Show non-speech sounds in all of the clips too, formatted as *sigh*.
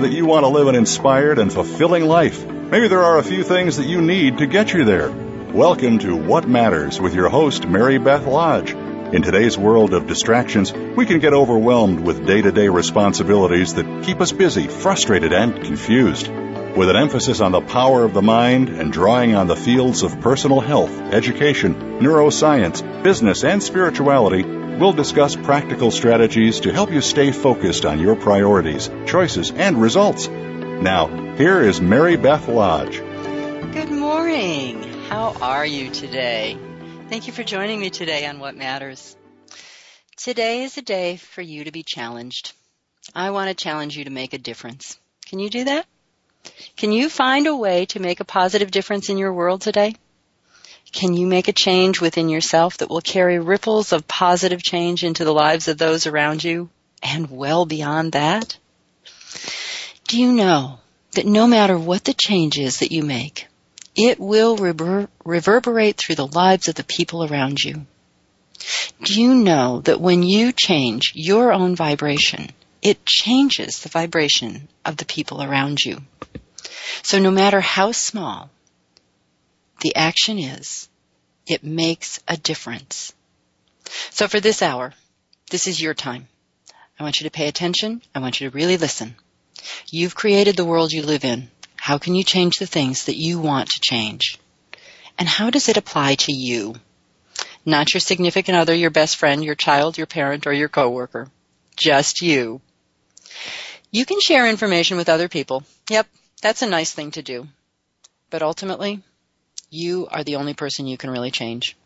That you want to live an inspired and fulfilling life. Maybe there are a few things that you need to get you there. Welcome to What Matters with your host, Mary Beth Lodge. In today's world of distractions, we can get overwhelmed with day to day responsibilities that keep us busy, frustrated, and confused. With an emphasis on the power of the mind and drawing on the fields of personal health, education, neuroscience, business, and spirituality, we'll discuss practical strategies to help you stay focused on your priorities, choices, and results. Now, here is Mary Beth Lodge. Good morning. How are you today? Thank you for joining me today on What Matters. Today is a day for you to be challenged. I want to challenge you to make a difference. Can you do that? Can you find a way to make a positive difference in your world today? Can you make a change within yourself that will carry ripples of positive change into the lives of those around you and well beyond that? Do you know that no matter what the change is that you make, it will rever- reverberate through the lives of the people around you. Do you know that when you change your own vibration, it changes the vibration of the people around you? So no matter how small, the action is, it makes a difference. So for this hour, this is your time. I want you to pay attention. I want you to really listen. You've created the world you live in. How can you change the things that you want to change? And how does it apply to you? Not your significant other, your best friend, your child, your parent, or your coworker. Just you. You can share information with other people. Yep, that's a nice thing to do. But ultimately, you are the only person you can really change.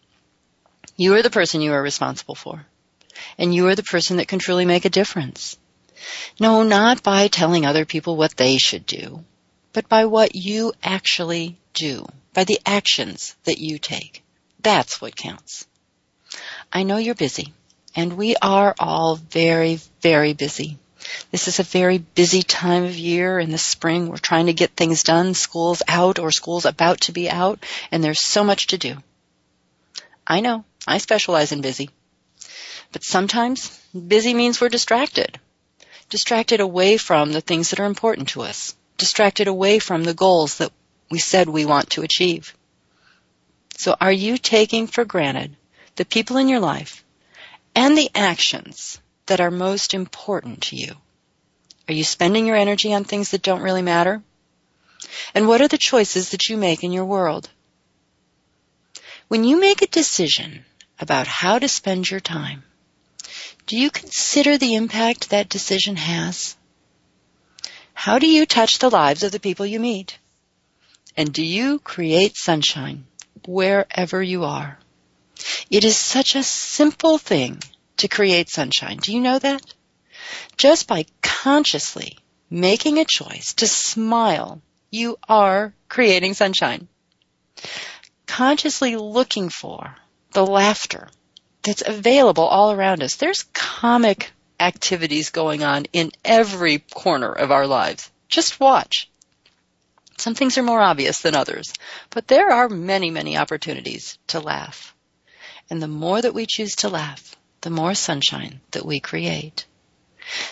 You are the person you are responsible for. And you are the person that can truly make a difference. No, not by telling other people what they should do, but by what you actually do, by the actions that you take. That's what counts. I know you're busy, and we are all very, very busy. This is a very busy time of year in the spring. We're trying to get things done. School's out or school's about to be out, and there's so much to do. I know. I specialize in busy. But sometimes busy means we're distracted. Distracted away from the things that are important to us. Distracted away from the goals that we said we want to achieve. So are you taking for granted the people in your life and the actions that are most important to you? Are you spending your energy on things that don't really matter? And what are the choices that you make in your world? When you make a decision about how to spend your time, do you consider the impact that decision has? How do you touch the lives of the people you meet? And do you create sunshine wherever you are? It is such a simple thing to create sunshine. Do you know that? Just by consciously making a choice to smile, you are creating sunshine. Consciously looking for the laughter that's available all around us. There's comic activities going on in every corner of our lives. Just watch. Some things are more obvious than others, but there are many, many opportunities to laugh. And the more that we choose to laugh, the more sunshine that we create.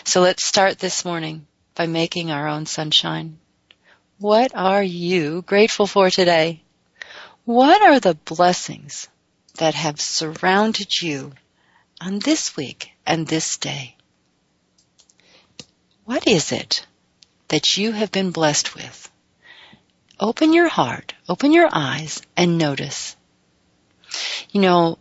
So let's start this morning by making our own sunshine. What are you grateful for today? What are the blessings that have surrounded you on this week and this day? What is it that you have been blessed with? Open your heart, open your eyes, and notice. You know,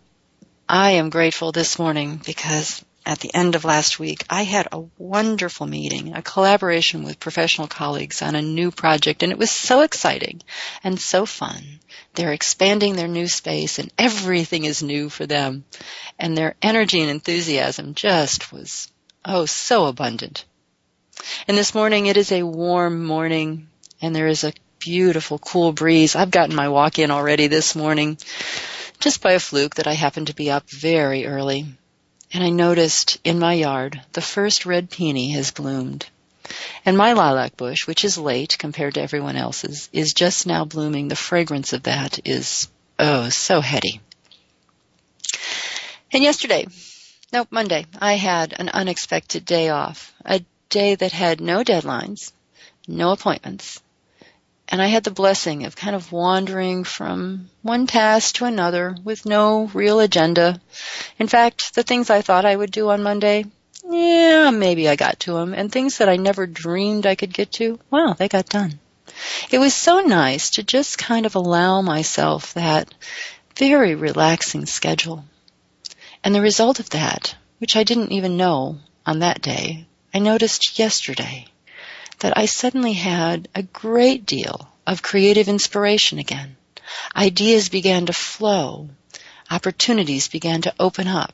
I am grateful this morning because at the end of last week, I had a wonderful meeting, a collaboration with professional colleagues on a new project, and it was so exciting and so fun. They're expanding their new space, and everything is new for them. And their energy and enthusiasm just was, oh, so abundant. And this morning, it is a warm morning, and there is a beautiful, cool breeze. I've gotten my walk in already this morning, just by a fluke that I happened to be up very early and I noticed in my yard the first red peony has bloomed. And my lilac bush, which is late compared to everyone else's, is just now blooming. The fragrance of that is, oh, so heady. And yesterday, nope, Monday, I had an unexpected day off. A day that had no deadlines, no appointments, and I had the blessing of kind of wandering from one task to another with no real agenda. In fact, the things I thought I would do on Monday, yeah, maybe I got to them. And things that I never dreamed I could get to, well, they got done. It was so nice to just kind of allow myself that very relaxing schedule. And the result of that, which I didn't even know on that day, I noticed yesterday that I suddenly had a great deal of creative inspiration again. Ideas began to flow. Opportunities began to open up.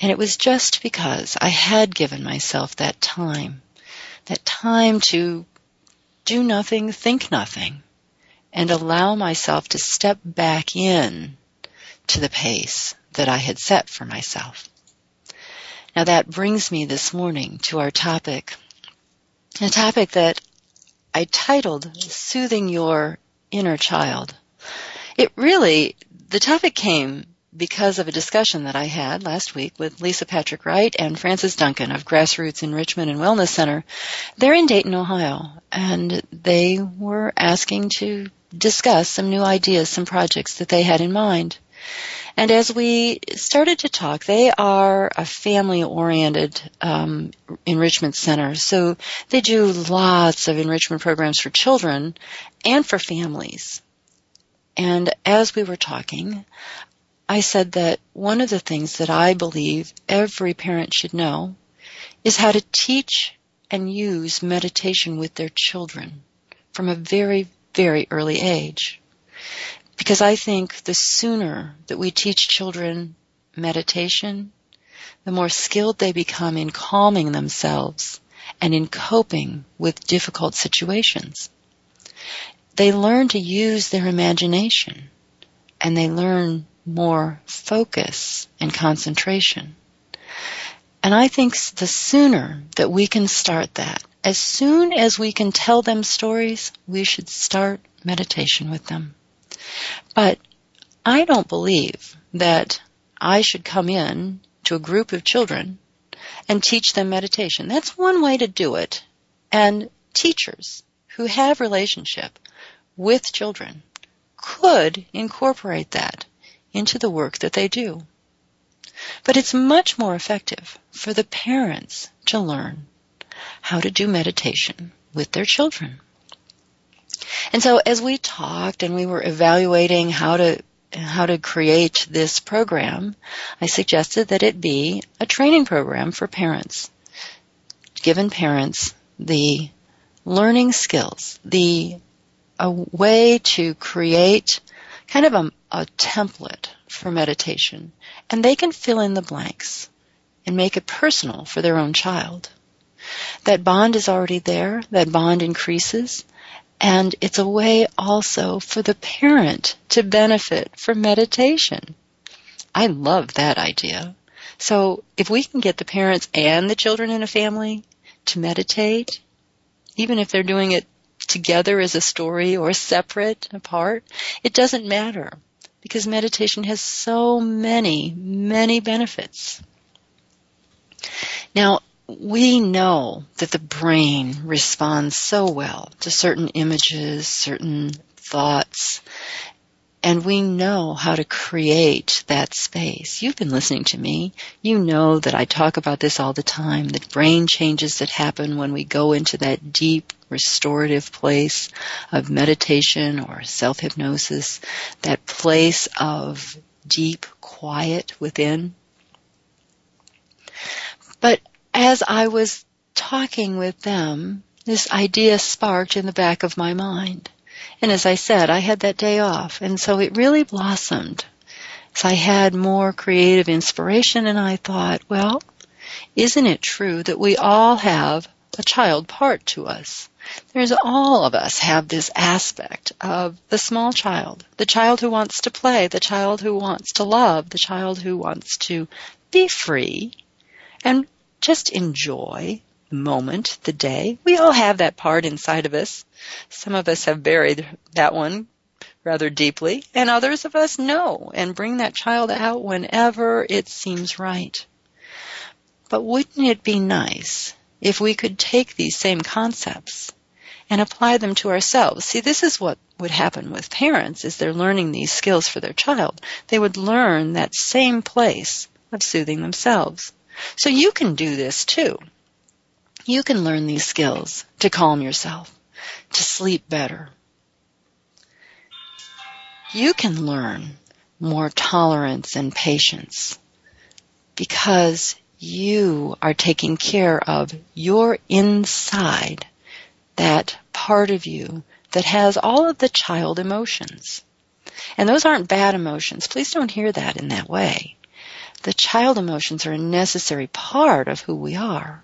And it was just because I had given myself that time, that time to do nothing, think nothing, and allow myself to step back in to the pace that I had set for myself. Now that brings me this morning to our topic a topic that I titled Soothing Your Inner Child. It really, the topic came because of a discussion that I had last week with Lisa Patrick Wright and Frances Duncan of Grassroots Enrichment and Wellness Center. They're in Dayton, Ohio, and they were asking to discuss some new ideas, some projects that they had in mind. And as we started to talk, they are a family-oriented um, enrichment center. So they do lots of enrichment programs for children and for families. And as we were talking, I said that one of the things that I believe every parent should know is how to teach and use meditation with their children from a very, very early age. Because I think the sooner that we teach children meditation, the more skilled they become in calming themselves and in coping with difficult situations. They learn to use their imagination and they learn more focus and concentration. And I think the sooner that we can start that, as soon as we can tell them stories, we should start meditation with them. But I don't believe that I should come in to a group of children and teach them meditation. That's one way to do it. And teachers who have relationship with children could incorporate that into the work that they do. But it's much more effective for the parents to learn how to do meditation with their children. And so as we talked and we were evaluating how to how to create this program, I suggested that it be a training program for parents. Given parents the learning skills, the a way to create kind of a, a template for meditation and they can fill in the blanks and make it personal for their own child. That bond is already there, that bond increases, and it's a way also for the parent to benefit from meditation. I love that idea. So if we can get the parents and the children in a family to meditate, even if they're doing it together as a story or separate, apart, it doesn't matter because meditation has so many, many benefits. Now, we know that the brain responds so well to certain images, certain thoughts, and we know how to create that space. You've been listening to me. You know that I talk about this all the time, the brain changes that happen when we go into that deep restorative place of meditation or self-hypnosis, that place of deep quiet within. But as I was talking with them, this idea sparked in the back of my mind. And as I said, I had that day off, and so it really blossomed. So I had more creative inspiration and I thought, well, isn't it true that we all have a child part to us? There's all of us have this aspect of the small child, the child who wants to play, the child who wants to love, the child who wants to be free and just enjoy the moment, the day. We all have that part inside of us. Some of us have buried that one rather deeply, and others of us know and bring that child out whenever it seems right. But wouldn't it be nice if we could take these same concepts and apply them to ourselves. See, this is what would happen with parents is they're learning these skills for their child. They would learn that same place of soothing themselves. So you can do this too. You can learn these skills to calm yourself, to sleep better. You can learn more tolerance and patience because you are taking care of your inside that part of you that has all of the child emotions. And those aren't bad emotions. Please don't hear that in that way. The child emotions are a necessary part of who we are.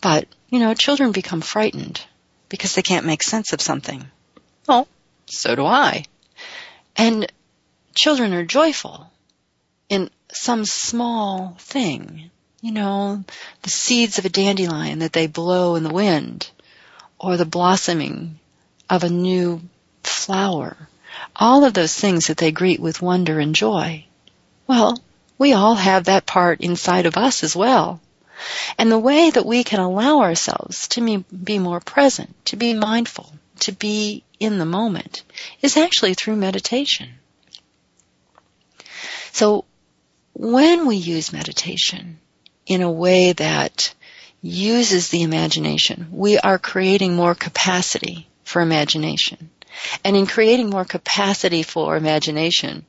But, you know, children become frightened because they can't make sense of something. Well, so do I. And children are joyful in some small thing. You know, the seeds of a dandelion that they blow in the wind or the blossoming of a new flower. All of those things that they greet with wonder and joy. Well, we all have that part inside of us as well. And the way that we can allow ourselves to be more present, to be mindful, to be in the moment is actually through meditation. So when we use meditation in a way that uses the imagination, we are creating more capacity for imagination. And in creating more capacity for imagination,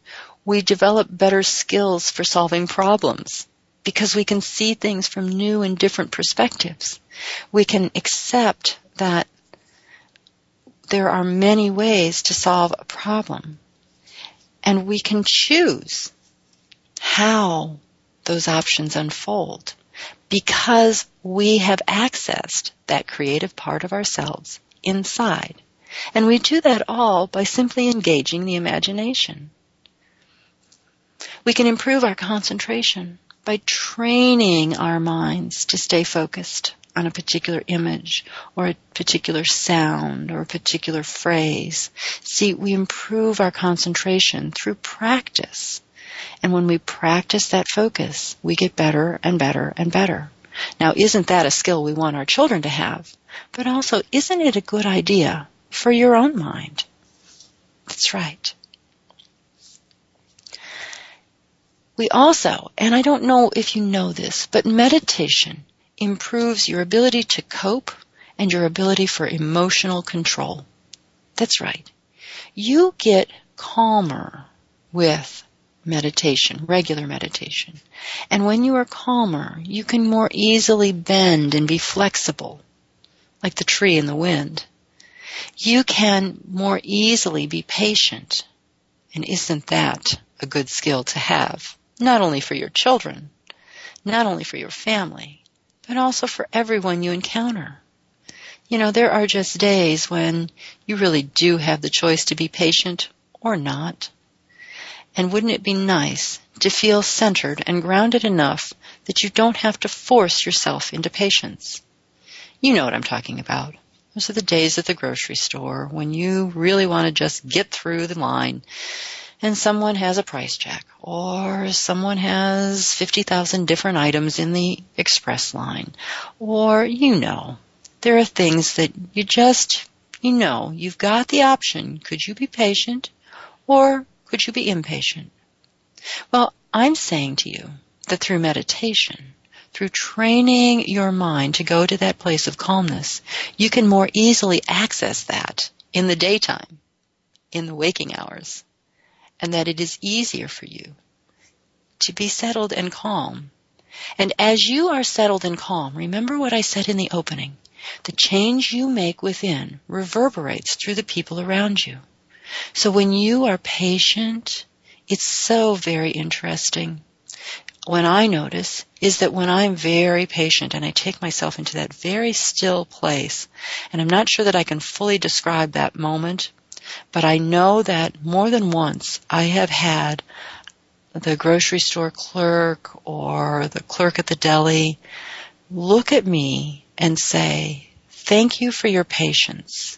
we develop better skills for solving problems because we can see things from new and different perspectives. We can accept that there are many ways to solve a problem. And we can choose how those options unfold because we have accessed that creative part of ourselves inside. And we do that all by simply engaging the imagination. We can improve our concentration by training our minds to stay focused on a particular image or a particular sound or a particular phrase. See, we improve our concentration through practice and when we practice that focus, we get better and better and better. Now, isn't that a skill we want our children to have? But also, isn't it a good idea for your own mind? That's right. We also, and I don't know if you know this, but meditation improves your ability to cope and your ability for emotional control. That's right. You get calmer with meditation, regular meditation. And when you are calmer, you can more easily bend and be flexible, like the tree in the wind. You can more easily be patient. And isn't that a good skill to have? Not only for your children, not only for your family, but also for everyone you encounter. You know, there are just days when you really do have the choice to be patient or not. And wouldn't it be nice to feel centered and grounded enough that you don't have to force yourself into patience? You know what I'm talking about. Those are the days at the grocery store when you really want to just get through the line and someone has a price check or someone has 50,000 different items in the express line or you know, there are things that you just, you know, you've got the option. Could you be patient or could you be impatient? Well, I'm saying to you that through meditation, through training your mind to go to that place of calmness, you can more easily access that in the daytime, in the waking hours, and that it is easier for you to be settled and calm And as you are settled and calm, remember what I said in the opening. The change you make within reverberates through the people around you. So when you are patient, it's so very interesting. When I notice is that when I'm very patient and I take myself into that very still place, and I'm not sure that I can fully describe that moment, but I know that more than once I have had the grocery store clerk or the clerk at the deli look at me and say, thank you for your patience.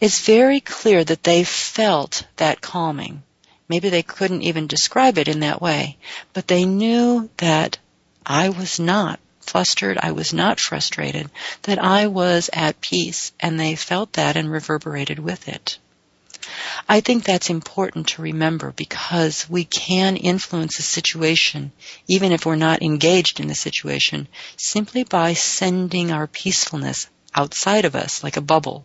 It's very clear that they felt that calming. Maybe they couldn't even describe it in that way, but they knew that I was not flustered, I was not frustrated, that I was at peace, and they felt that and reverberated with it. I think that's important to remember because we can influence a situation, even if we're not engaged in the situation, simply by sending our peacefulness outside of us like a bubble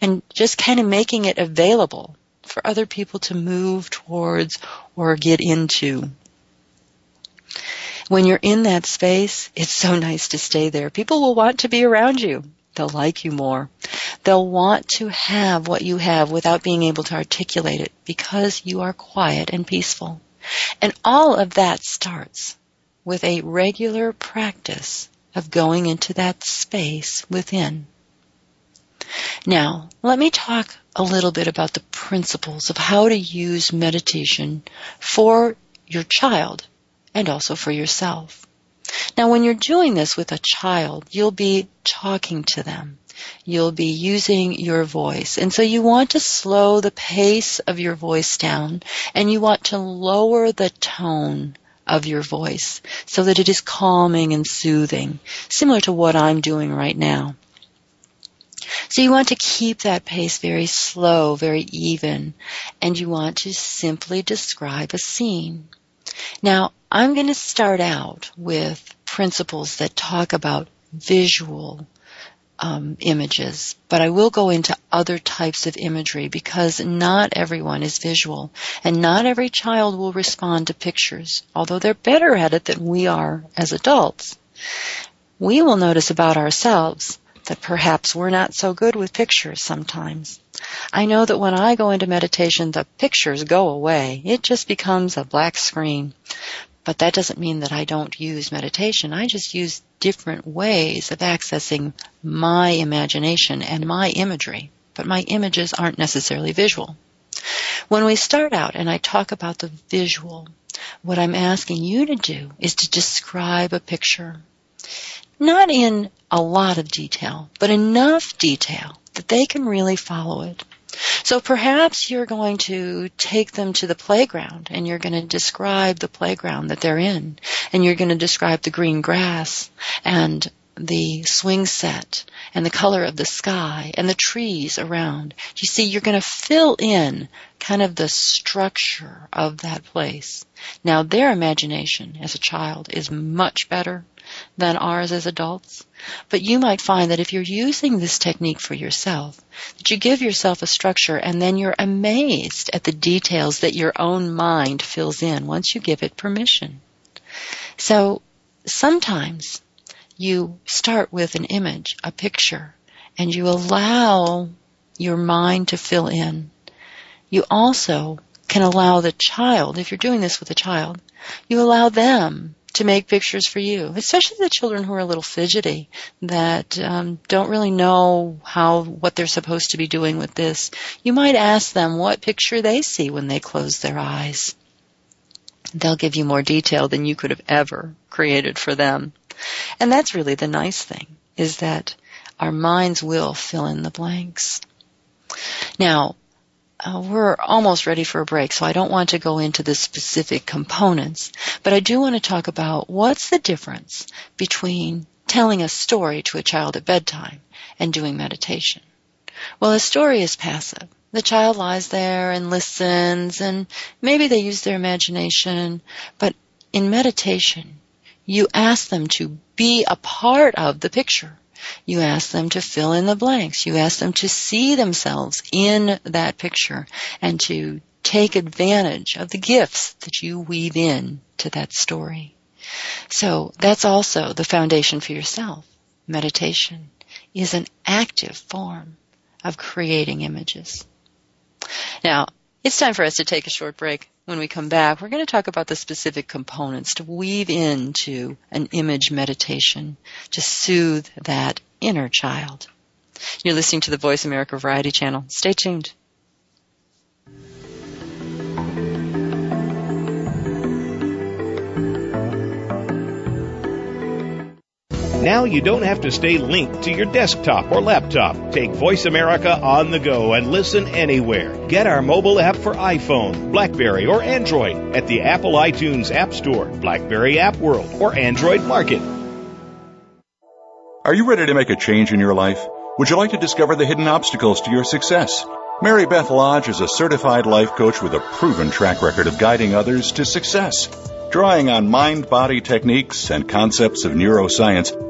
and just kind of making it available for other people to move towards or get into. When you're in that space, it's so nice to stay there. People will want to be around you. They'll like you more. They'll want to have what you have without being able to articulate it because you are quiet and peaceful. And all of that starts with a regular practice of going into that space within. Now, let me talk a little bit about the principles of how to use meditation for your child and also for yourself. Now, when you're doing this with a child, you'll be talking to them. You'll be using your voice. And so you want to slow the pace of your voice down and you want to lower the tone of your voice so that it is calming and soothing, similar to what I'm doing right now. So you want to keep that pace very slow, very even, and you want to simply describe a scene. Now, I'm going to start out with principles that talk about visual um, images, but I will go into other types of imagery because not everyone is visual, and not every child will respond to pictures, although they're better at it than we are as adults. We will notice about ourselves that perhaps we're not so good with pictures sometimes. I know that when I go into meditation, the pictures go away. It just becomes a black screen. But that doesn't mean that I don't use meditation. I just use different ways of accessing my imagination and my imagery. But my images aren't necessarily visual. When we start out and I talk about the visual, what I'm asking you to do is to describe a picture. Not in a lot of detail, but enough detail that they can really follow it. So perhaps you're going to take them to the playground and you're going to describe the playground that they're in and you're going to describe the green grass and the swing set and the color of the sky and the trees around. You see, you're going to fill in kind of the structure of that place. Now, their imagination as a child is much better than ours as adults. But you might find that if you're using this technique for yourself, that you give yourself a structure and then you're amazed at the details that your own mind fills in once you give it permission. So sometimes you start with an image, a picture, and you allow your mind to fill in. You also can allow the child, if you're doing this with a child, you allow them to make pictures for you, especially the children who are a little fidgety that um, don't really know how what they're supposed to be doing with this. You might ask them what picture they see when they close their eyes. They'll give you more detail than you could have ever created for them. And that's really the nice thing is that our minds will fill in the blanks. Now, uh, we're almost ready for a break, so I don't want to go into the specific components, but I do want to talk about what's the difference between telling a story to a child at bedtime and doing meditation. Well, a story is passive. The child lies there and listens and maybe they use their imagination, but in meditation, you ask them to be a part of the picture. You ask them to fill in the blanks. You ask them to see themselves in that picture and to take advantage of the gifts that you weave in to that story. So that's also the foundation for yourself. Meditation is an active form of creating images. Now, it's time for us to take a short break. When we come back, we're going to talk about the specific components to weave into an image meditation to soothe that inner child. You're listening to the Voice America Variety Channel. Stay tuned. Now you don't have to stay linked to your desktop or laptop. Take Voice America on the go and listen anywhere. Get our mobile app for iPhone, Blackberry, or Android at the Apple iTunes App Store, Blackberry App World, or Android Market. Are you ready to make a change in your life? Would you like to discover the hidden obstacles to your success? Mary Beth Lodge is a certified life coach with a proven track record of guiding others to success. Drawing on mind body techniques and concepts of neuroscience,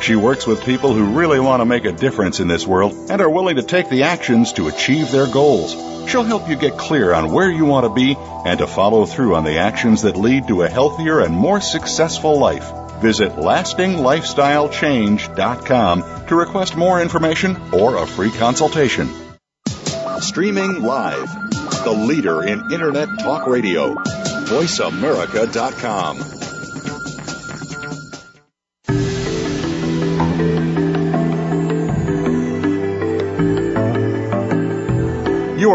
She works with people who really want to make a difference in this world and are willing to take the actions to achieve their goals. She'll help you get clear on where you want to be and to follow through on the actions that lead to a healthier and more successful life. Visit lastinglifestylechange.com to request more information or a free consultation. Streaming live, the leader in Internet Talk Radio, voiceamerica.com.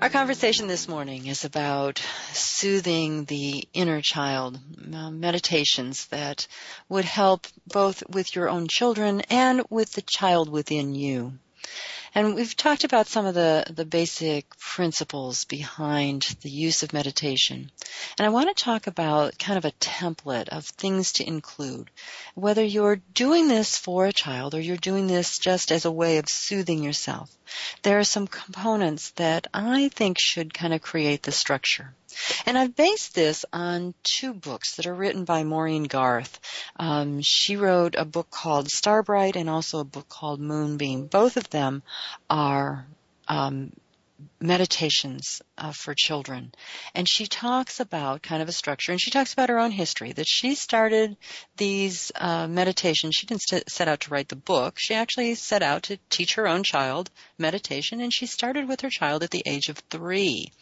Our conversation this morning is about soothing the inner child, uh, meditations that would help both with your own children and with the child within you. And we've talked about some of the, the basic principles behind the use of meditation. And I want to talk about kind of a template of things to include. Whether you're doing this for a child or you're doing this just as a way of soothing yourself, there are some components that I think should kind of create the structure. And I've based this on two books that are written by Maureen Garth. Um, she wrote a book called Starbright and also a book called Moonbeam. Both of them are um, meditations uh, for children. And she talks about kind of a structure, and she talks about her own history, that she started these uh, meditations. She didn't set out to write the book. She actually set out to teach her own child meditation, and she started with her child at the age of three,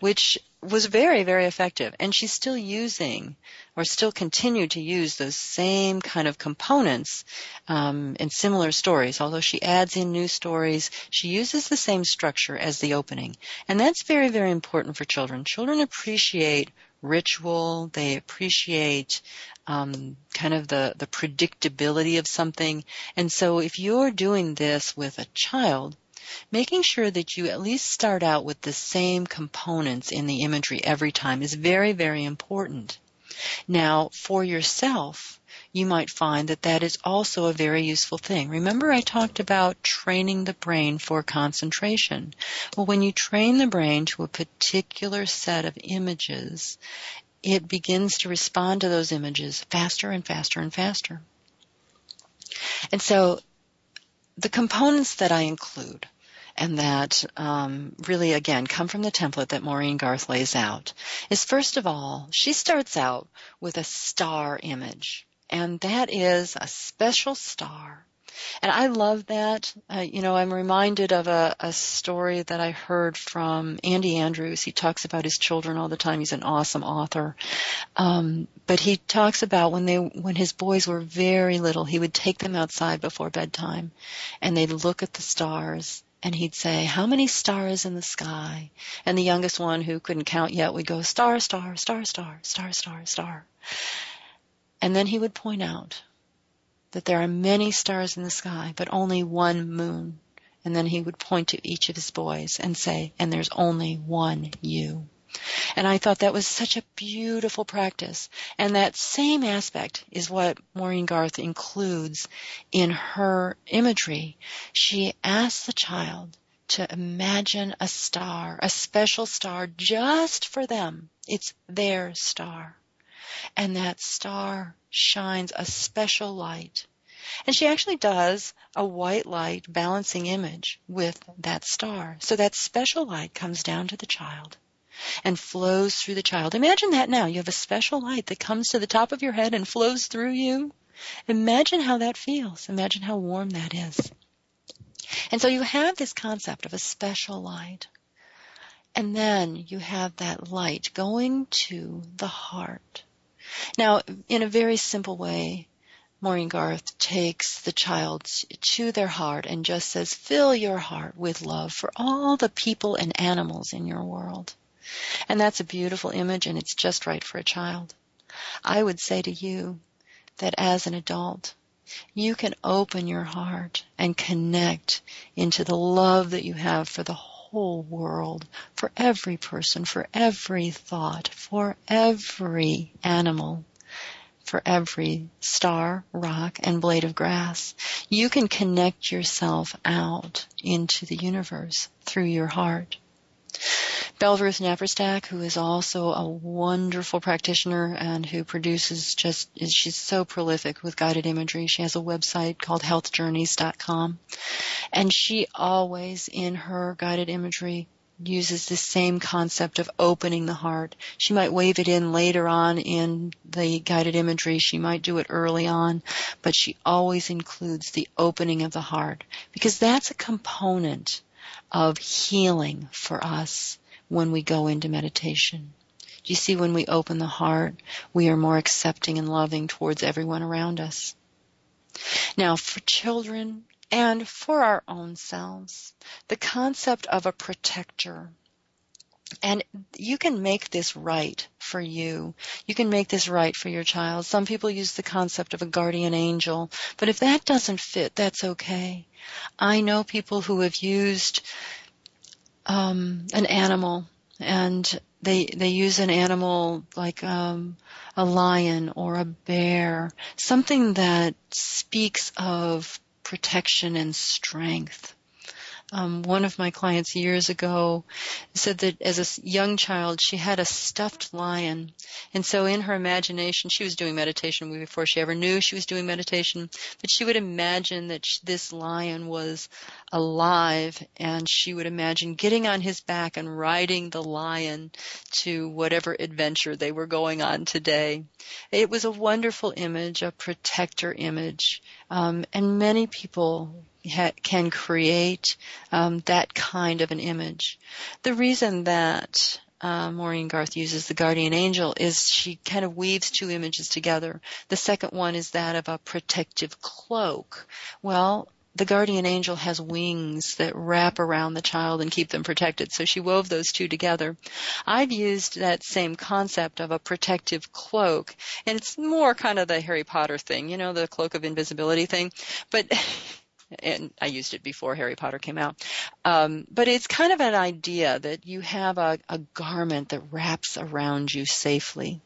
which was very, very effective. And she's still using, or still continued to use those same kind of components um, in similar stories. Although she adds in new stories, she uses the same structure as the opening. And that's very, very important for children. Children appreciate ritual. They appreciate um, kind of the, the predictability of something. And so if you're doing this with a child, making sure that you at least start out with the same components in the imagery every time is very, very important. Now, for yourself, you might find that that is also a very useful thing. Remember I talked about training the brain for concentration. Well, when you train the brain to a particular set of images, it begins to respond to those images faster and faster and faster. And so the components that I include and that um, really, again, come from the template that Maureen Garth lays out, is first of all, she starts out with a star image. And that is a special star and I love that. Uh, you know, I'm reminded of a, a story that I heard from Andy Andrews. He talks about his children all the time. He's an awesome author. Um, but he talks about when they, when his boys were very little, he would take them outside before bedtime and they'd look at the stars and he'd say, how many stars in the sky? And the youngest one who couldn't count yet would go, star, star, star, star, star, star, star. And then he would point out that there are many stars in the sky, but only one moon. And then he would point to each of his boys and say, and there's only one you. And I thought that was such a beautiful practice. And that same aspect is what Maureen Garth includes in her imagery. She asks the child to imagine a star, a special star just for them. It's their star. And that star shines a special light. And she actually does a white light balancing image with that star. So that special light comes down to the child and flows through the child. Imagine that now. You have a special light that comes to the top of your head and flows through you. Imagine how that feels. Imagine how warm that is. And so you have this concept of a special light. And then you have that light going to the heart. Now, in a very simple way, Maureen Garth takes the child to their heart and just says, fill your heart with love for all the people and animals in your world. And that's a beautiful image and it's just right for a child. I would say to you that as an adult, you can open your heart and connect into the love that you have for the whole world, for every person, for every thought, for every animal, for every star, rock, and blade of grass. You can connect yourself out into the universe through your heart. Belleruth Naparstek, who is also a wonderful practitioner and who produces just, she's so prolific with guided imagery. She has a website called healthjourneys.com. And she always, in her guided imagery, uses the same concept of opening the heart. She might wave it in later on in the guided imagery. She might do it early on, but she always includes the opening of the heart because that's a component of healing for us when we go into meditation. Do you see when we open the heart, we are more accepting and loving towards everyone around us? Now, for children and for our own selves, the concept of a protector and you can make this right for you. You can make this right for your child. Some people use the concept of a guardian angel, but if that doesn't fit, that's okay. I know people who have used um, an animal and they they use an animal like um, a lion or a bear, something that speaks of protection and strength. Um, one of my clients years ago said that as a young child she had a stuffed lion, and so in her imagination she was doing meditation before she ever knew she was doing meditation. But she would imagine that this lion was alive, and she would imagine getting on his back and riding the lion to whatever adventure they were going on today. It was a wonderful image, a protector image, um, and many people ha- can create um, that kind of an image. The reason that uh, Maureen Garth uses the guardian angel is she kind of weaves two images together. The second one is that of a protective cloak. Well, the guardian angel has wings that wrap around the child and keep them protected. So she wove those two together. I've used that same concept of a protective cloak, and it's more kind of the Harry Potter thing, you know, the cloak of invisibility thing. But *laughs* and I used it before Harry Potter came out. Um, but it's kind of an idea that you have a, a garment that wraps around you safely.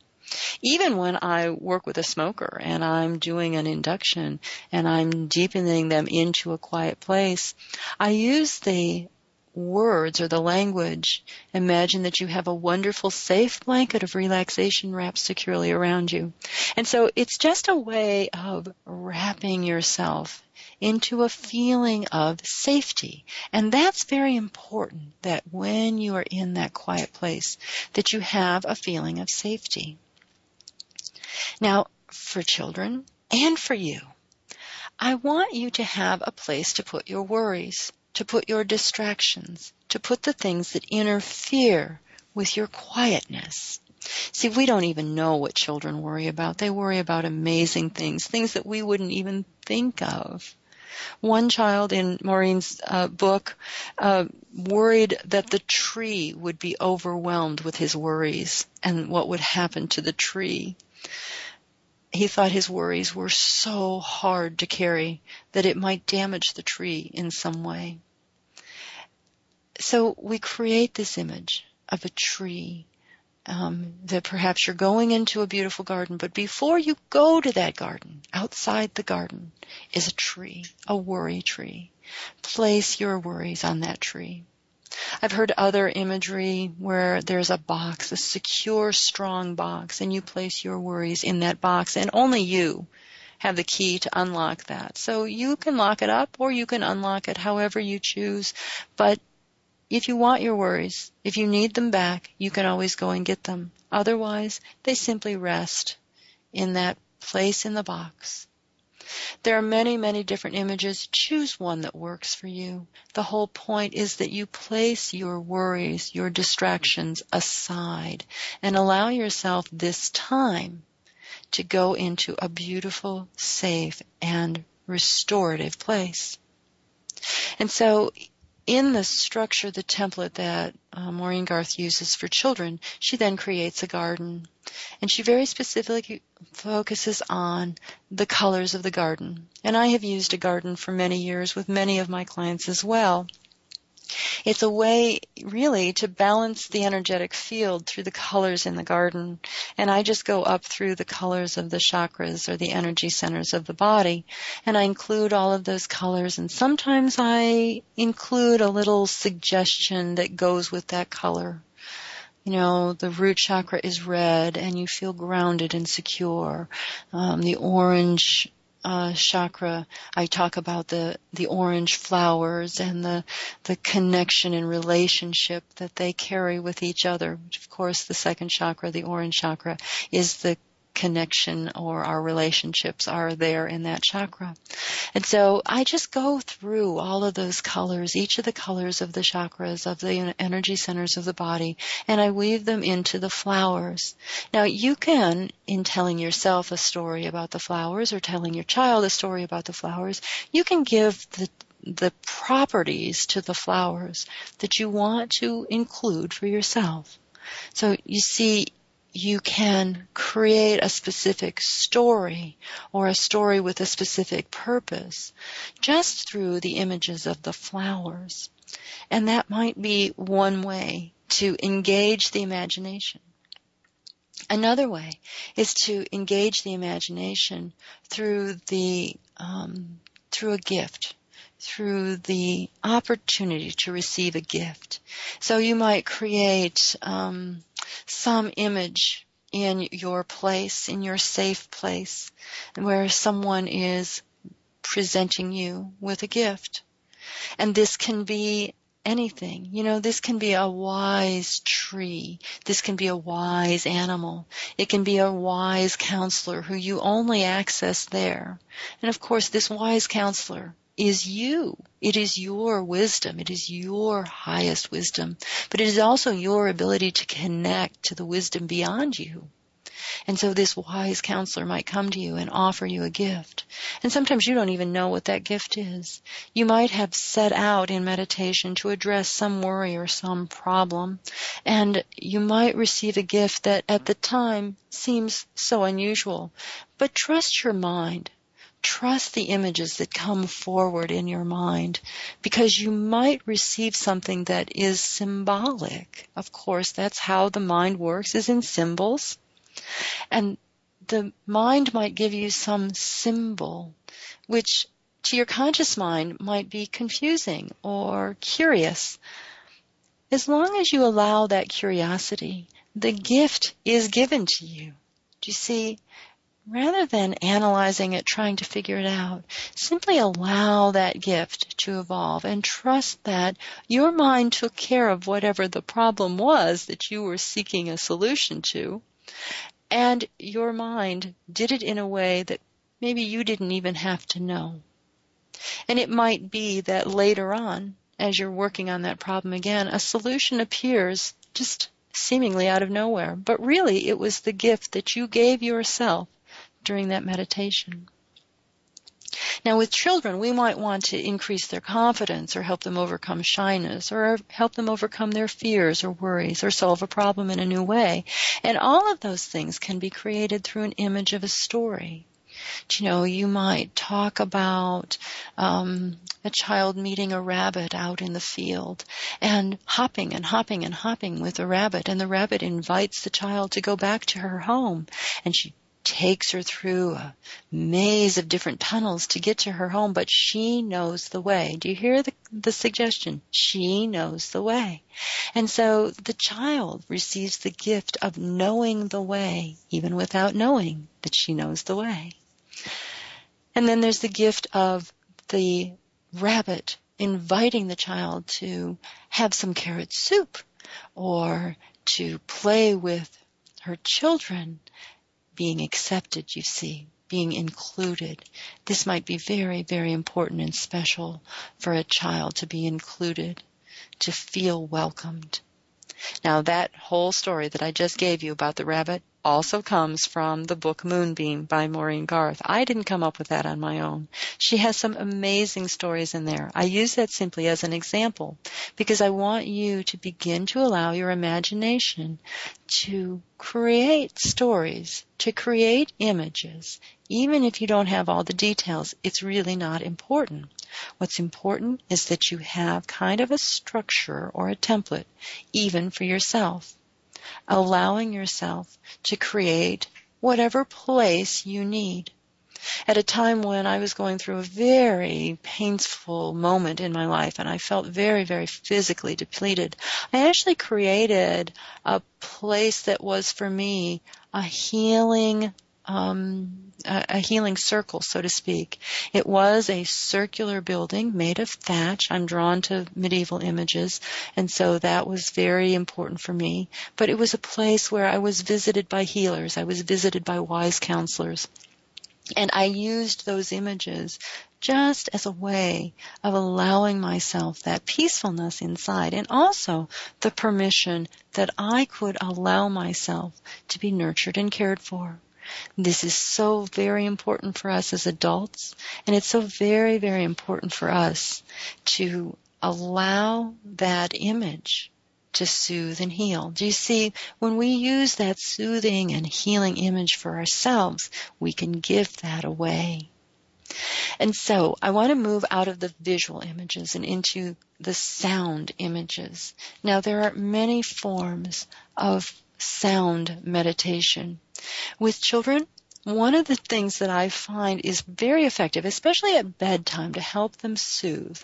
Even when I work with a smoker and I'm doing an induction and I'm deepening them into a quiet place, I use the words or the language. Imagine that you have a wonderful safe blanket of relaxation wrapped securely around you. And so it's just a way of wrapping yourself into a feeling of safety. And that's very important that when you are in that quiet place, that you have a feeling of safety. Now, for children and for you, I want you to have a place to put your worries, to put your distractions, to put the things that interfere with your quietness. See, we don't even know what children worry about. They worry about amazing things, things that we wouldn't even think of. One child in Maureen's uh, book uh, worried that the tree would be overwhelmed with his worries and what would happen to the tree. He thought his worries were so hard to carry that it might damage the tree in some way. So we create this image of a tree um, that perhaps you're going into a beautiful garden, but before you go to that garden, outside the garden is a tree, a worry tree. Place your worries on that tree. I've heard other imagery where there's a box, a secure, strong box, and you place your worries in that box, and only you have the key to unlock that. So you can lock it up or you can unlock it however you choose, but if you want your worries, if you need them back, you can always go and get them. Otherwise, they simply rest in that place in the box. There are many, many different images. Choose one that works for you. The whole point is that you place your worries, your distractions aside and allow yourself this time to go into a beautiful, safe, and restorative place. And so in the structure, the template that uh, Maureen Garth uses for children, she then creates a garden. And she very specifically focuses on the colors of the garden. And I have used a garden for many years with many of my clients as well. It's a way really to balance the energetic field through the colors in the garden. And I just go up through the colors of the chakras or the energy centers of the body and I include all of those colors and sometimes I include a little suggestion that goes with that color you know, the root chakra is red and you feel grounded and secure. Um, the orange Uh, chakra, I talk about the the orange flowers and the the connection and relationship that they carry with each other. Which, of course, the second chakra, the orange chakra, is the connection or our relationships are there in that chakra. And so I just go through all of those colors, each of the colors of the chakras, of the energy centers of the body, and I weave them into the flowers. Now you can, in telling yourself a story about the flowers or telling your child a story about the flowers, you can give the the properties to the flowers that you want to include for yourself. So you see, you can create a specific story or a story with a specific purpose just through the images of the flowers. And that might be one way to engage the imagination. Another way is to engage the imagination through the um, through a gift, through the opportunity to receive a gift. So you might create um, some image in your place, in your safe place, where someone is presenting you with a gift. And this can be anything. You know, this can be a wise tree. This can be a wise animal. It can be a wise counselor who you only access there. And of course, this wise counselor is you. It is your wisdom. It is your highest wisdom. But it is also your ability to connect to the wisdom beyond you. And so this wise counselor might come to you and offer you a gift. And sometimes you don't even know what that gift is. You might have set out in meditation to address some worry or some problem. And you might receive a gift that at the time seems so unusual. But trust your mind trust the images that come forward in your mind because you might receive something that is symbolic. Of course, that's how the mind works is in symbols. And the mind might give you some symbol which to your conscious mind might be confusing or curious. As long as you allow that curiosity, the gift is given to you. Do you see? Rather than analyzing it, trying to figure it out, simply allow that gift to evolve and trust that your mind took care of whatever the problem was that you were seeking a solution to. And your mind did it in a way that maybe you didn't even have to know. And it might be that later on, as you're working on that problem again, a solution appears just seemingly out of nowhere. But really, it was the gift that you gave yourself during that meditation. Now with children, we might want to increase their confidence or help them overcome shyness or help them overcome their fears or worries or solve a problem in a new way. And all of those things can be created through an image of a story. You know, you might talk about um, a child meeting a rabbit out in the field and hopping and hopping and hopping with the rabbit, and the rabbit invites the child to go back to her home, and she takes her through a maze of different tunnels to get to her home, but she knows the way. Do you hear the, the suggestion? She knows the way. And so the child receives the gift of knowing the way, even without knowing that she knows the way. And then there's the gift of the rabbit inviting the child to have some carrot soup or to play with her children being accepted, you see, being included. This might be very, very important and special for a child to be included, to feel welcomed. Now that whole story that I just gave you about the rabbit also comes from the book Moonbeam by Maureen Garth. I didn't come up with that on my own. She has some amazing stories in there. I use that simply as an example because I want you to begin to allow your imagination to create stories, to create images. Even if you don't have all the details, it's really not important. What's important is that you have kind of a structure or a template, even for yourself allowing yourself to create whatever place you need. At a time when I was going through a very painful moment in my life and I felt very, very physically depleted, I actually created a place that was for me a healing um, a, a, healing circle, so to speak. It was a circular building made of thatch. I'm drawn to medieval images, and so that was very important for me. But it was a place where I was visited by healers. I was visited by wise counselors. And I used those images just as a way of allowing myself that peacefulness inside and also the permission that I could allow myself to be nurtured and cared for. This is so very important for us as adults, and it's so very, very important for us to allow that image to soothe and heal. Do you see, when we use that soothing and healing image for ourselves, we can give that away. And so I want to move out of the visual images and into the sound images. Now there are many forms of sound meditation. With children, one of the things that I find is very effective, especially at bedtime to help them soothe,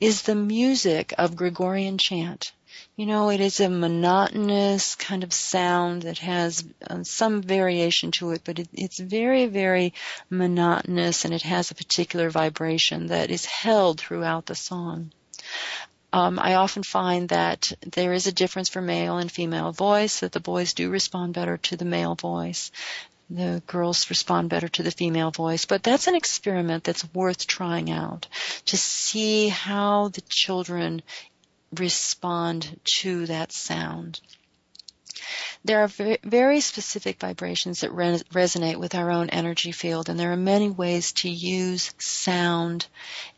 is the music of Gregorian chant. You know, it is a monotonous kind of sound that has uh, some variation to it, but it, it's very, very monotonous and it has a particular vibration that is held throughout the song. Um, I often find that there is a difference for male and female voice, that the boys do respond better to the male voice. The girls respond better to the female voice, but that's an experiment that's worth trying out to see how the children respond to that sound. There are very specific vibrations that resonate with our own energy field, and there are many ways to use sound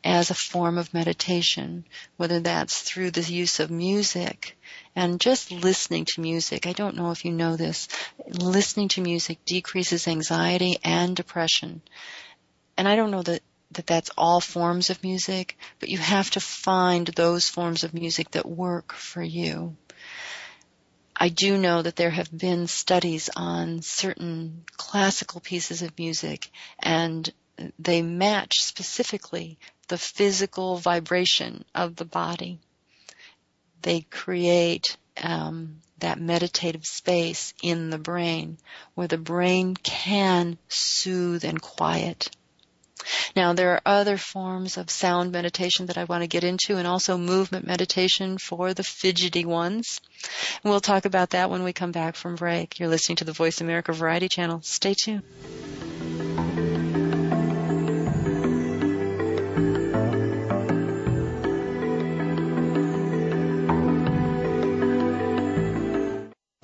as a form of meditation, whether that's through the use of music and just listening to music. I don't know if you know this. Listening to music decreases anxiety and depression. And I don't know that that that's all forms of music, but you have to find those forms of music that work for you. I do know that there have been studies on certain classical pieces of music and they match specifically the physical vibration of the body. They create um, that meditative space in the brain where the brain can soothe and quiet. Now there are other forms of sound meditation that I want to get into and also movement meditation for the fidgety ones. And we'll talk about that when we come back from break. You're listening to the Voice America Variety Channel. Stay tuned.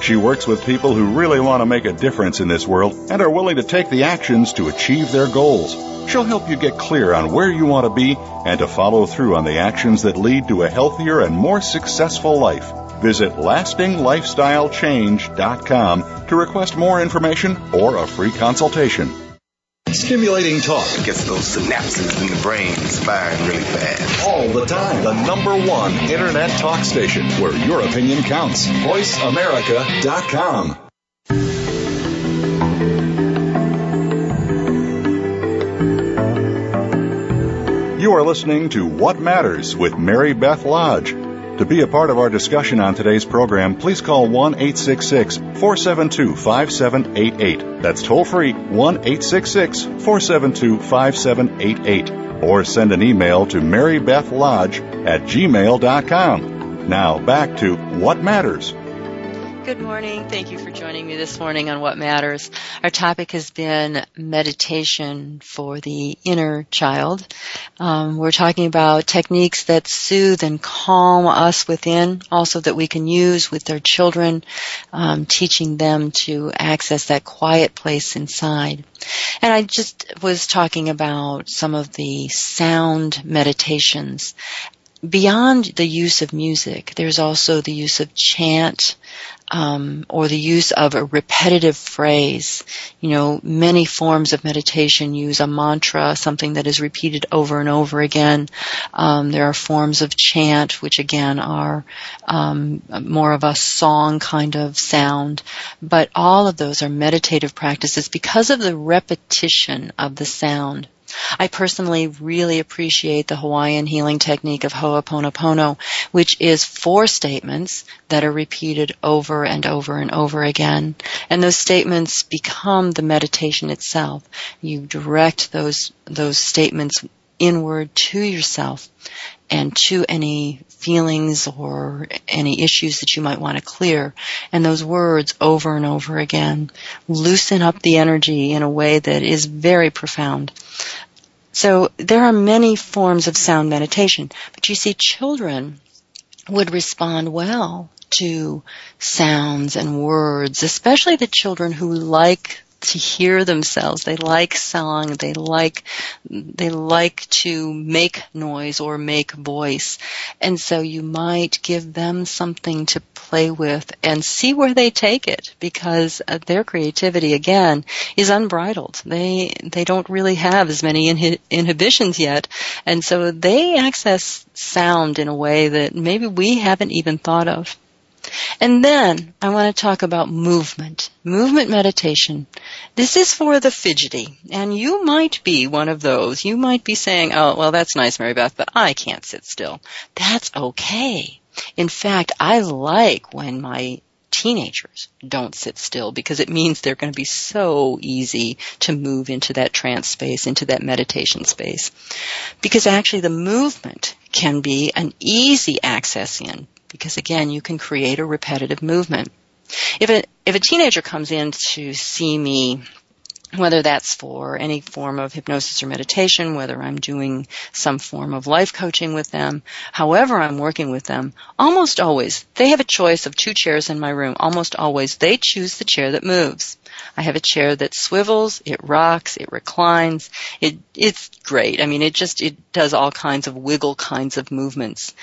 She works with people who really want to make a difference in this world and are willing to take the actions to achieve their goals. She'll help you get clear on where you want to be and to follow through on the actions that lead to a healthier and more successful life. Visit lastinglifestylechange.com to request more information or a free consultation. Stimulating talk gets those synapses in the brain firing really fast. All the time. The number one internet talk station where your opinion counts. VoiceAmerica.com. You are listening to What Matters with Mary Beth Lodge. To be a part of our discussion on today's program, please call 1 866 472 5788. That's toll free 1 866 472 5788. Or send an email to marybethlodge at gmail.com. Now back to What Matters. Good morning. Thank you for joining me this morning on What Matters. Our topic has been meditation for the inner child. Um, we're talking about techniques that soothe and calm us within, also that we can use with their children, um, teaching them to access that quiet place inside. And I just was talking about some of the sound meditations beyond the use of music, there's also the use of chant, um, or the use of a repetitive phrase. You know, many forms of meditation use a mantra, something that is repeated over and over again. Um, there are forms of chant, which again are um, more of a song kind of sound. But all of those are meditative practices because of the repetition of the sound. I personally really appreciate the Hawaiian healing technique of Ho'oponopono, which is four statements that are repeated over and over and over again. And those statements become the meditation itself. You direct those, those statements inward to yourself and to any feelings or any issues that you might want to clear. And those words over and over again loosen up the energy in a way that is very profound. So there are many forms of sound meditation, but you see children would respond well to sounds and words, especially the children who like to hear themselves. They like song. They like, they like to make noise or make voice. And so you might give them something to play with and see where they take it because uh, their creativity again is unbridled. They, they don't really have as many inhi- inhibitions yet. And so they access sound in a way that maybe we haven't even thought of. And then I want to talk about movement. Movement meditation. This is for the fidgety. And you might be one of those. You might be saying, oh, well, that's nice, Mary Beth, but I can't sit still. That's okay. In fact, I like when my teenagers don't sit still because it means they're going to be so easy to move into that trance space, into that meditation space. Because actually the movement can be an easy access in because again, you can create a repetitive movement. If a, if a teenager comes in to see me whether that's for any form of hypnosis or meditation, whether I'm doing some form of life coaching with them, however I'm working with them, almost always, they have a choice of two chairs in my room. Almost always, they choose the chair that moves. I have a chair that swivels, it rocks, it reclines. It, it's great. I mean, it just, it does all kinds of wiggle kinds of movements.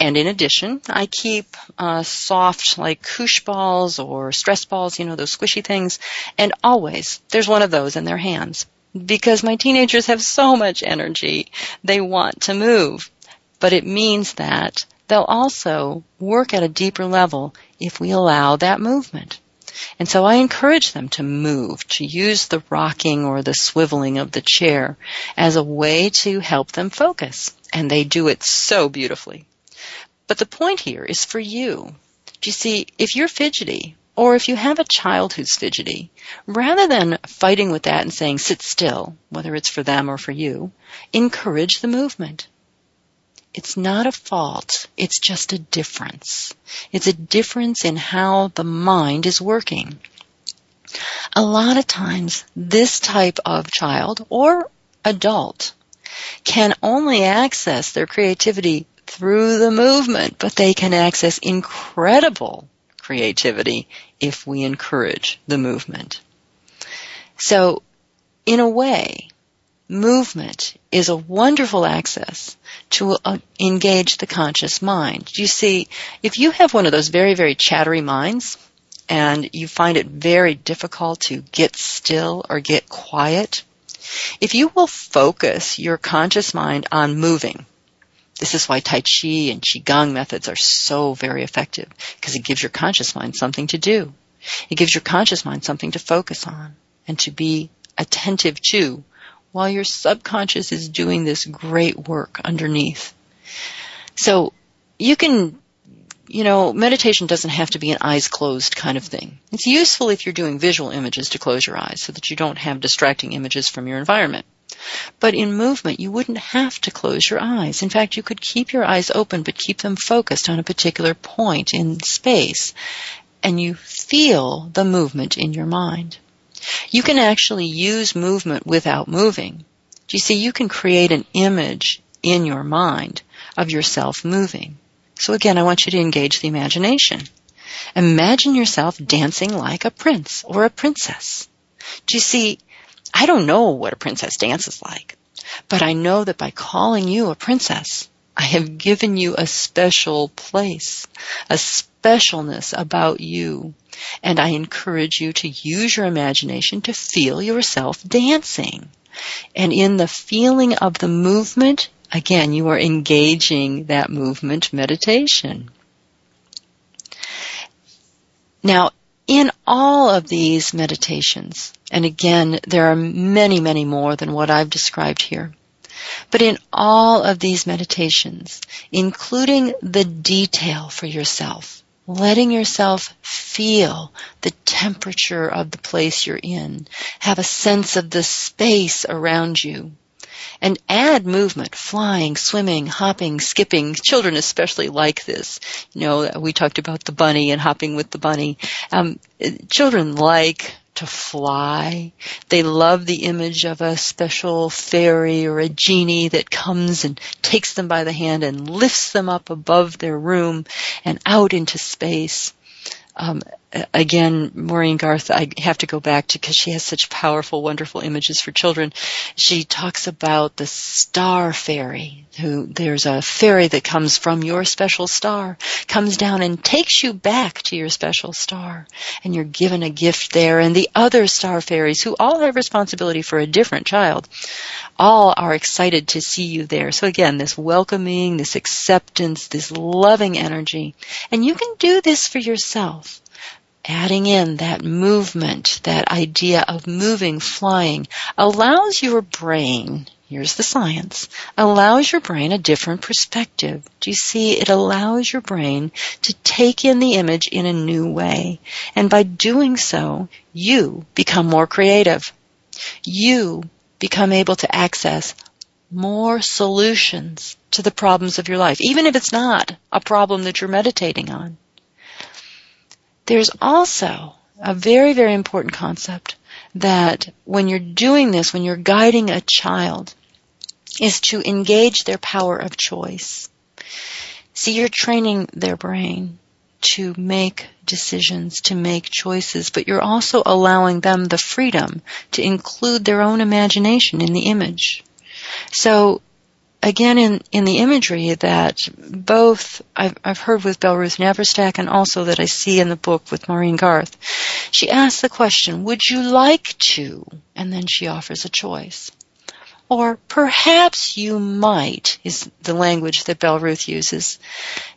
And in addition, I keep uh, soft like koosh balls or stress balls, you know, those squishy things. And always, there's one of those in their hands. because my teenagers have so much energy. They want to move. But it means that they'll also work at a deeper level if we allow that movement. And so I encourage them to move, to use the rocking or the swiveling of the chair as a way to help them focus. And they do it so beautifully. But the point here is for you. Do you see, if you're fidgety, or if you have a child who's fidgety, rather than fighting with that and saying sit still, whether it's for them or for you, encourage the movement. It's not a fault. It's just a difference. It's a difference in how the mind is working. A lot of times, this type of child or adult can only access their creativity through the movement, but they can access incredible creativity if we encourage the movement. So, in a way, movement is a wonderful access to uh, engage the conscious mind. You see, if you have one of those very, very chattery minds, and you find it very difficult to get still or get quiet, if you will focus your conscious mind on moving, this is why Tai Chi and Qigong methods are so very effective because it gives your conscious mind something to do. It gives your conscious mind something to focus on and to be attentive to while your subconscious is doing this great work underneath. So you can, you know, meditation doesn't have to be an eyes closed kind of thing. It's useful if you're doing visual images to close your eyes so that you don't have distracting images from your environment. But in movement, you wouldn't have to close your eyes. In fact, you could keep your eyes open, but keep them focused on a particular point in space. And you feel the movement in your mind. You can actually use movement without moving. Do you see, you can create an image in your mind of yourself moving. So again, I want you to engage the imagination. Imagine yourself dancing like a prince or a princess. Do you see, I don't know what a princess dance is like, but I know that by calling you a princess, I have given you a special place, a specialness about you. And I encourage you to use your imagination to feel yourself dancing. And in the feeling of the movement, again, you are engaging that movement meditation. Now, in all of these meditations, and again, there are many, many more than what I've described here, but in all of these meditations, including the detail for yourself, letting yourself feel the temperature of the place you're in, have a sense of the space around you, and add movement, flying, swimming, hopping, skipping. Children especially like this. You know, we talked about the bunny and hopping with the bunny. Um, children like to fly. They love the image of a special fairy or a genie that comes and takes them by the hand and lifts them up above their room and out into space. Um, again, Maureen Garth, I have to go back to because she has such powerful, wonderful images for children. She talks about the star fairy, who there's a fairy that comes from your special star, comes down and takes you back to your special star, and you're given a gift there. And the other star fairies, who all have responsibility for a different child, all are excited to see you there. So again, this welcoming, this acceptance, this loving energy. And you can do this for yourself adding in that movement, that idea of moving, flying, allows your brain, here's the science, allows your brain a different perspective. Do you see? It allows your brain to take in the image in a new way. And by doing so, you become more creative. You become able to access more solutions to the problems of your life, even if it's not a problem that you're meditating on. There's also a very, very important concept that when you're doing this, when you're guiding a child, is to engage their power of choice. See, you're training their brain to make decisions, to make choices, but you're also allowing them the freedom to include their own imagination in the image. So again in, in the imagery that both I've, I've heard with Belleruth Naparstek and also that I see in the book with Maureen Garth. She asks the question, would you like to? And then she offers a choice. Or perhaps you might is the language that Belleruth uses.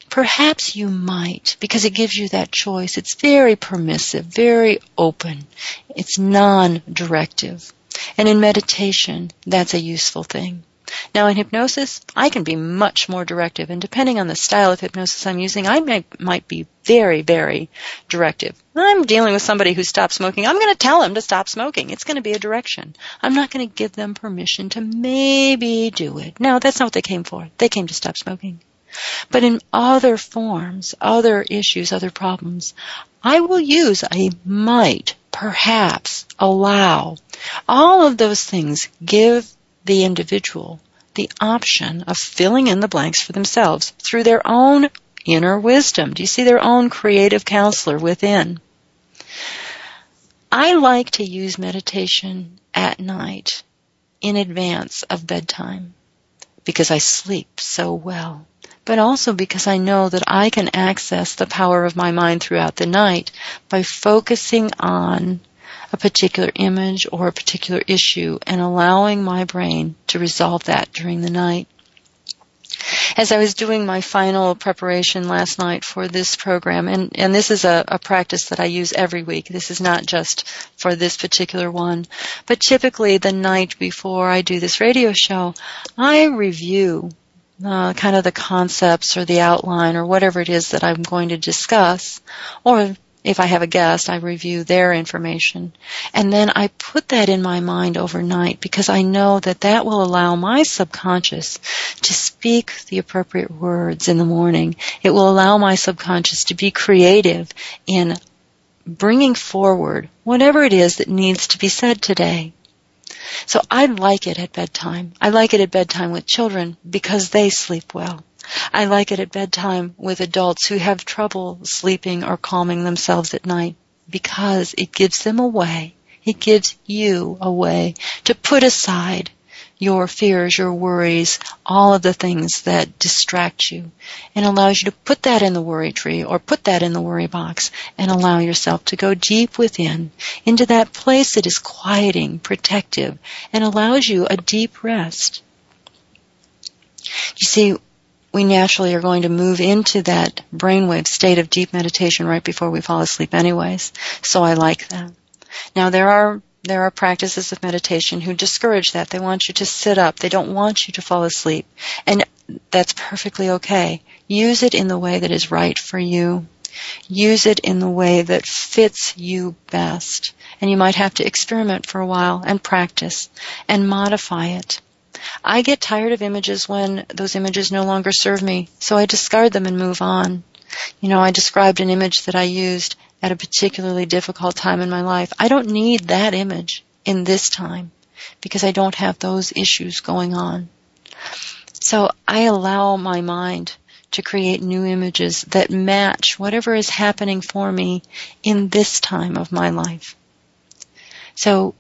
Perhaps you might, because it gives you that choice. It's very permissive, very open. It's non-directive. And in meditation, that's a useful thing. Now in hypnosis, I can be much more directive and depending on the style of hypnosis I'm using, I might, might be very, very directive. I'm dealing with somebody who stopped smoking. I'm going to tell them to stop smoking. It's going to be a direction. I'm not going to give them permission to maybe do it. No, that's not what they came for. They came to stop smoking. But in other forms, other issues, other problems, I will use a might, perhaps, allow. All of those things give the individual the option of filling in the blanks for themselves through their own inner wisdom. Do you see their own creative counselor within? I like to use meditation at night in advance of bedtime because I sleep so well, but also because I know that I can access the power of my mind throughout the night by focusing on a particular image or a particular issue and allowing my brain to resolve that during the night. As I was doing my final preparation last night for this program, and, and this is a, a practice that I use every week. This is not just for this particular one, but typically the night before I do this radio show, I review uh, kind of the concepts or the outline or whatever it is that I'm going to discuss, or if I have a guest, I review their information. And then I put that in my mind overnight because I know that that will allow my subconscious to speak the appropriate words in the morning. It will allow my subconscious to be creative in bringing forward whatever it is that needs to be said today. So I like it at bedtime. I like it at bedtime with children because they sleep well. I like it at bedtime with adults who have trouble sleeping or calming themselves at night because it gives them a way, it gives you a way to put aside your fears, your worries, all of the things that distract you and allows you to put that in the worry tree or put that in the worry box and allow yourself to go deep within into that place that is quieting, protective and allows you a deep rest. You see, we naturally are going to move into that brainwave state of deep meditation right before we fall asleep anyways. So I like that. Now there are there are practices of meditation who discourage that. They want you to sit up. They don't want you to fall asleep. And that's perfectly okay. Use it in the way that is right for you. Use it in the way that fits you best. And you might have to experiment for a while and practice and modify it. I get tired of images when those images no longer serve me, so I discard them and move on. You know, I described an image that I used at a particularly difficult time in my life. I don't need that image in this time because I don't have those issues going on. So I allow my mind to create new images that match whatever is happening for me in this time of my life. So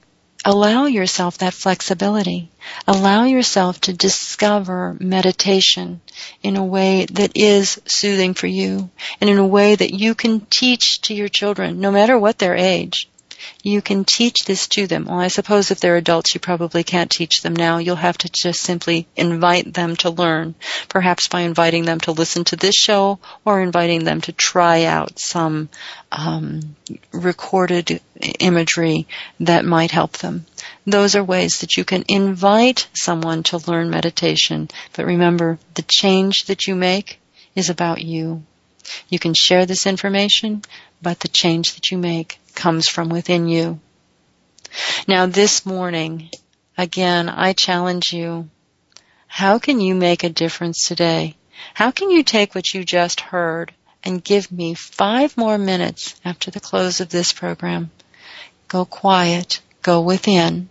allow yourself that flexibility. Allow yourself to discover meditation in a way that is soothing for you and in a way that you can teach to your children, no matter what their age you can teach this to them. Well, I suppose if they're adults, you probably can't teach them now. You'll have to just simply invite them to learn, perhaps by inviting them to listen to this show or inviting them to try out some um, recorded imagery that might help them. Those are ways that you can invite someone to learn meditation. But remember, the change that you make is about you. You can share this information, but the change that you make comes from within you. Now this morning, again, I challenge you. How can you make a difference today? How can you take what you just heard and give me five more minutes after the close of this program? Go quiet, go within,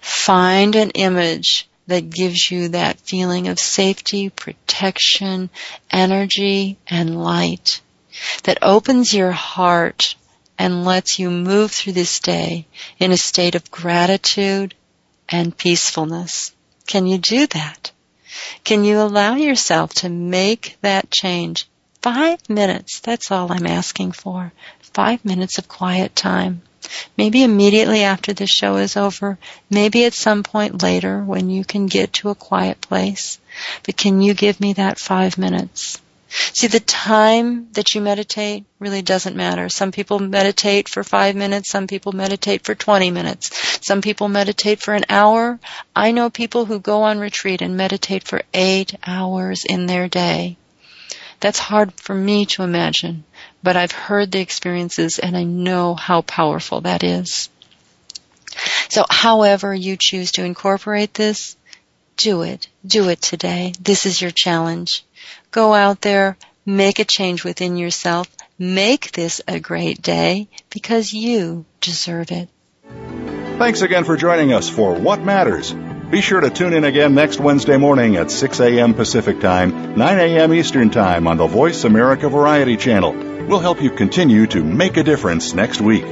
find an image that gives you that feeling of safety, protection, energy, and light that opens your heart and lets you move through this day in a state of gratitude and peacefulness. Can you do that? Can you allow yourself to make that change? Five minutes, that's all I'm asking for. Five minutes of quiet time. Maybe immediately after the show is over, maybe at some point later when you can get to a quiet place. But can you give me that five minutes? See, the time that you meditate really doesn't matter. Some people meditate for five minutes. Some people meditate for 20 minutes. Some people meditate for an hour. I know people who go on retreat and meditate for eight hours in their day. That's hard for me to imagine, but I've heard the experiences and I know how powerful that is. So however you choose to incorporate this, do it. Do it today. This is your challenge. Go out there, make a change within yourself, make this a great day because you deserve it. Thanks again for joining us for What Matters. Be sure to tune in again next Wednesday morning at 6 a.m. Pacific Time, 9 a.m. Eastern Time on the Voice America Variety Channel. We'll help you continue to make a difference next week.